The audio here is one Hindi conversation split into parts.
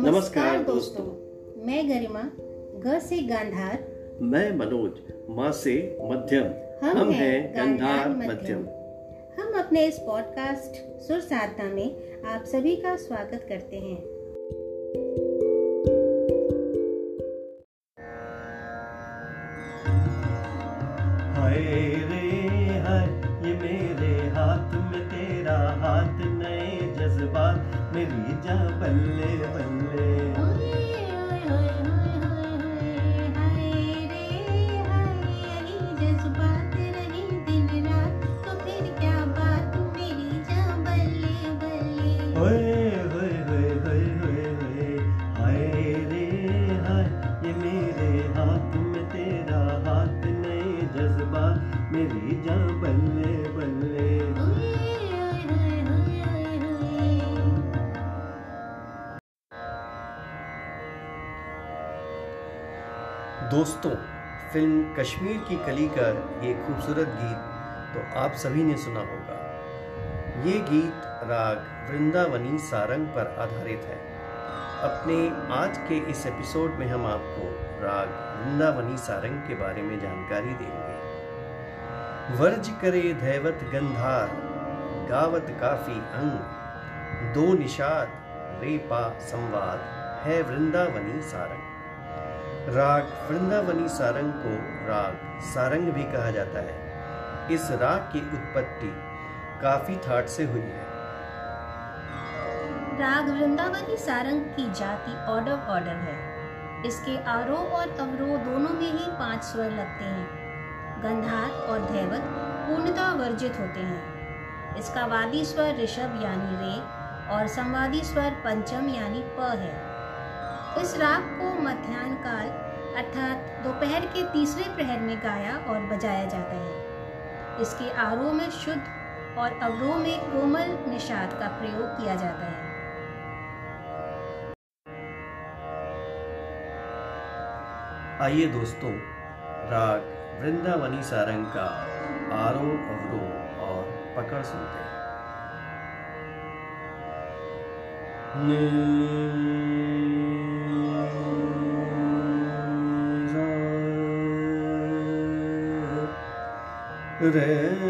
नमस्कार दोस्तों। मैं गरिमा ग से गांधार। मैं मनोज माँ से मध्यम। हम, हम हैं गंधार मध्यम। हम अपने इस पॉडकास्ट सुर साधना में आप सभी का स्वागत करते हैं। हाय रे हाय ये मेरे हाथ में तेरा हाथ नए जज्बात मेरी जा बल्ले बल्ले मेरी जा बल्ले बल्ले। दोस्तों, फ़िल्म कश्मीर की कली का ये खूबसूरत गीत तो आप सभी ने सुना होगा। ये गीत राग वृंदावनी सारंग पर आधारित है। अपने आज के इस एपिसोड में हम आपको राग वृंदावनी सारंग के बारे में जानकारी देंगे। वर्ज करे धैवत गंधार, गावत काफ़ी अंग। दो निषाद रेपा संवाद, है वृंदावनी सारंग। राग वृंदावनी सारंग को राग सारंग भी कहा जाता है। इस राग की उत्पत्ति काफ़ी थाट से हुई है। राग वृंदावनी सारंग की जाति ऑर्डर ऑर्डर है। इसके आरोह और अवरोह दोनों में ही पाँच स्वर लगते हैं। गंधार और धैवत पूर्णतः वर्जित होते हैं। इसका वादी स्वर ऋषभ यानी रे और संवादी स्वर पंचम यानी प है। इस राग को मध्यान्ह काल अर्थात दोपहर के तीसरे प्रहर में गाया और बजाया जाता है। इसके आरोह में शुद्ध और अवरोह में कोमल निषाद का प्रयोग किया जाता है। आइए दोस्तों, राग वृंदावनी सारंग का आरोह अवरोह और पकड़ सुनते हैं। रे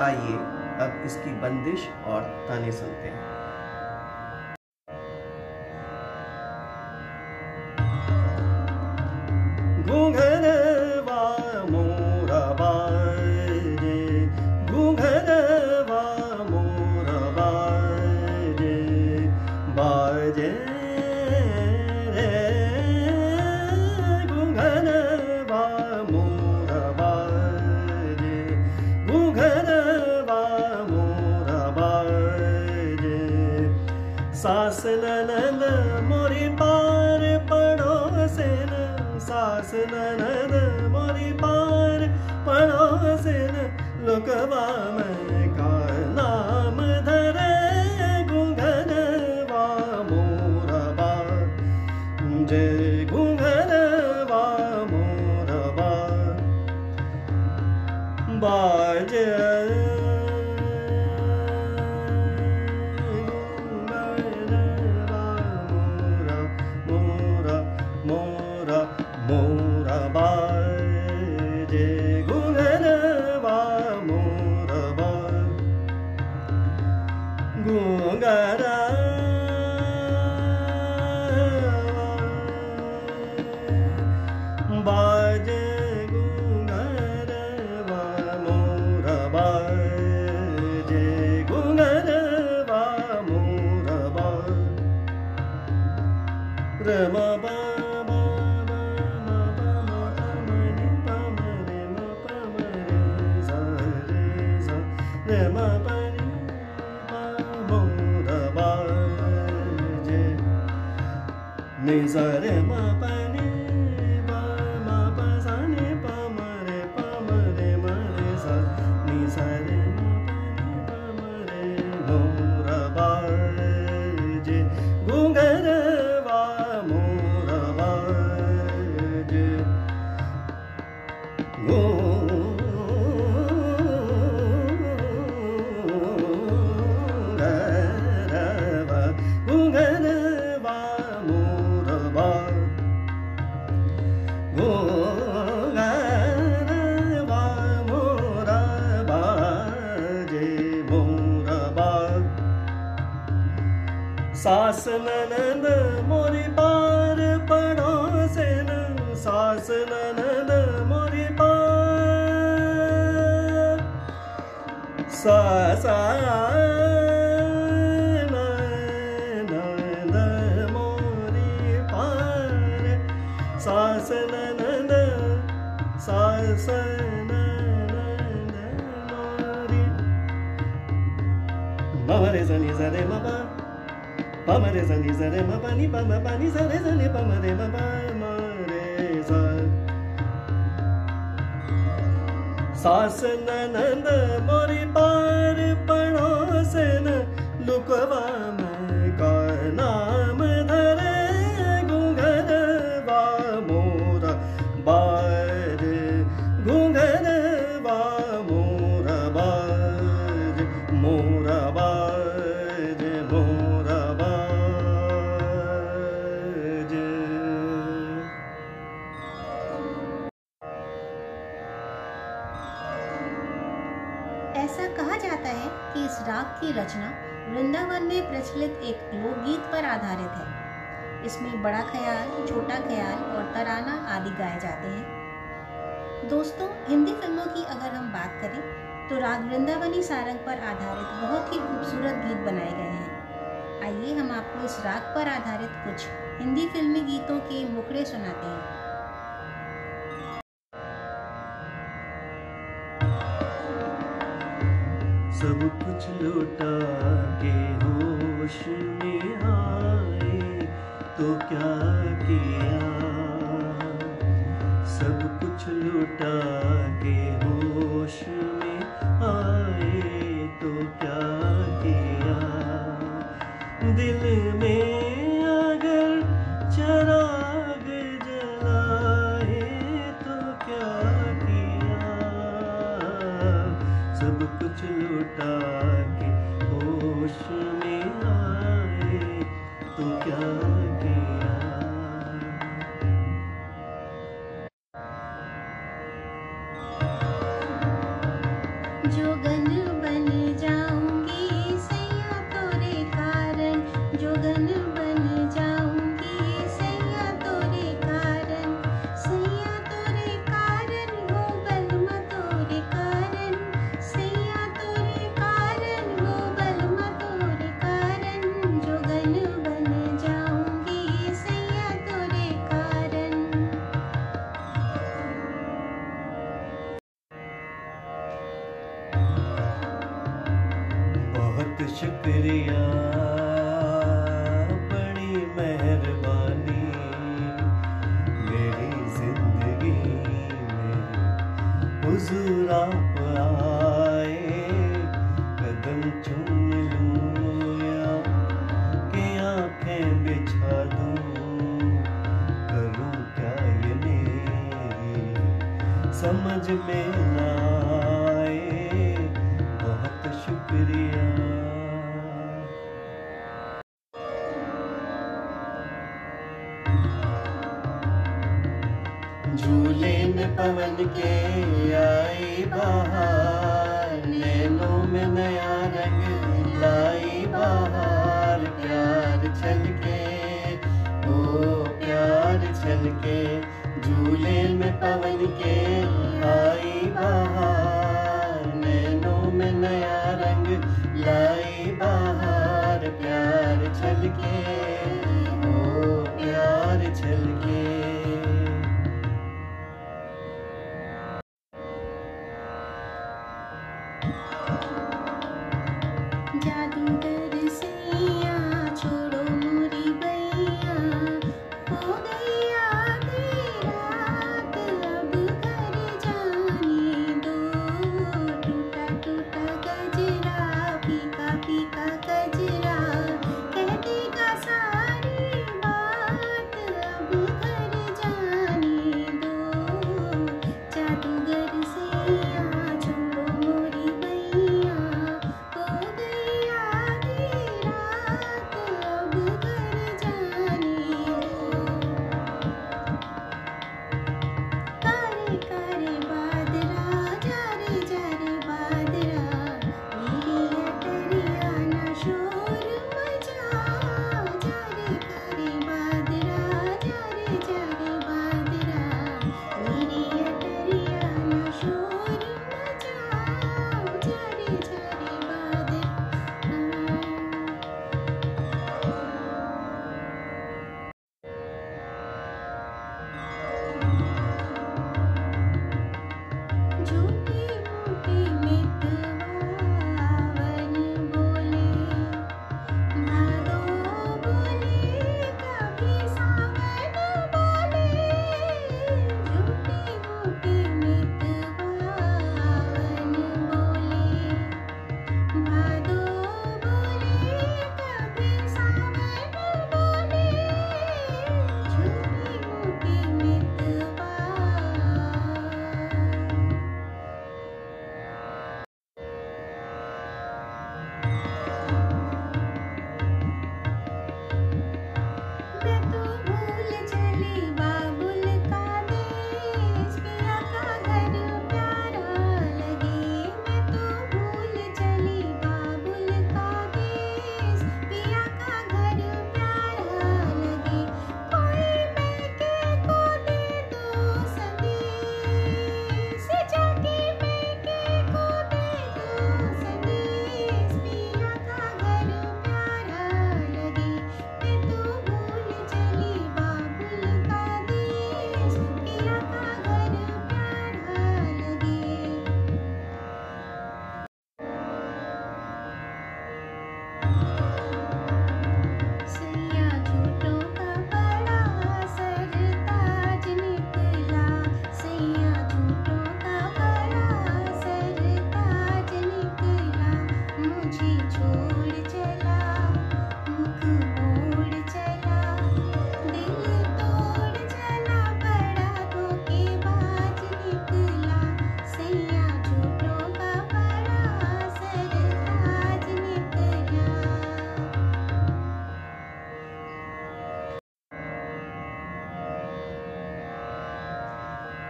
आइए अब इसकी बंदिश और ताने सुनते हैं। सास ननद मोरी पार पड़ोसन। सास ननद मोरी पार पड़ोसन। लोकवा में का नाम धरे घुंघनवा मोरबा जय घुंघनवा मोरबा बाजे sa sa na na na mori par sa sa na na na sa sa na na na mori. Ma ma re sa ni sa re ma ba. Pa ma re sa ni sa re ma ba ni pa ma ba ni sa re sa ni pa ma re ma ba. सास ननद मोरी पार पड़ोसन लुकवा एक पर आधारित है। इसमें बड़ा ख्याल, छोटा ख्याल और तराना आदि गाए जाते हैं। दोस्तों, हिंदी फ़िल्मों की अगर हम बात करें तो राग वृंदावनी सारंग पर आधारित बहुत ही खूबसूरत गीत बनाए गए हैं। आइए हम आपको इस राग पर आधारित कुछ हिंदी फिल्मी गीतों के मुखड़े सुनाते हैं। सब कुछ लौटा के समझ में आए। बहुत शुक्रिया। झूले में पवन के आई बहार, नैनों में नया रंग लाई बहार। प्यार छलके, ओ प्यार छलके, झूले में पवन के आई बहार नैनों में नया रंग लाई बहार प्यार छलके ओ प्यार छलके जादूगर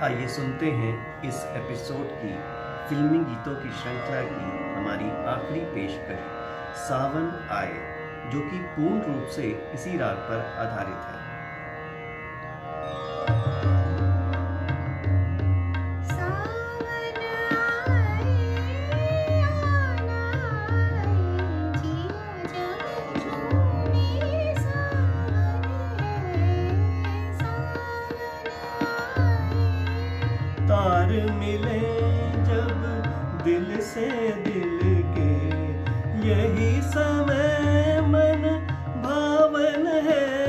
आइए सुनते हैं इस एपिसोड की फिल्मी गीतों की श्रृंखला की हमारी आखिरी पेशकश, सावन आए, जो कि पूर्ण रूप से इसी राग पर आधारित है। समय मन भावन है।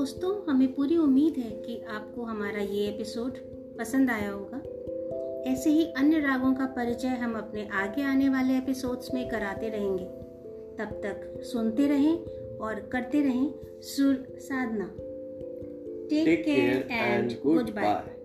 दोस्तों हमें पूरी उम्मीद है कि आपको हमारा ये एपिसोड पसंद आया होगा। ऐसे ही अन्य रागों का परिचय हम अपने आगे आने वाले एपिसोड्स में कराते रहेंगे। तब तक सुनते रहें और करते रहें सुर साधना। Take care and goodbye.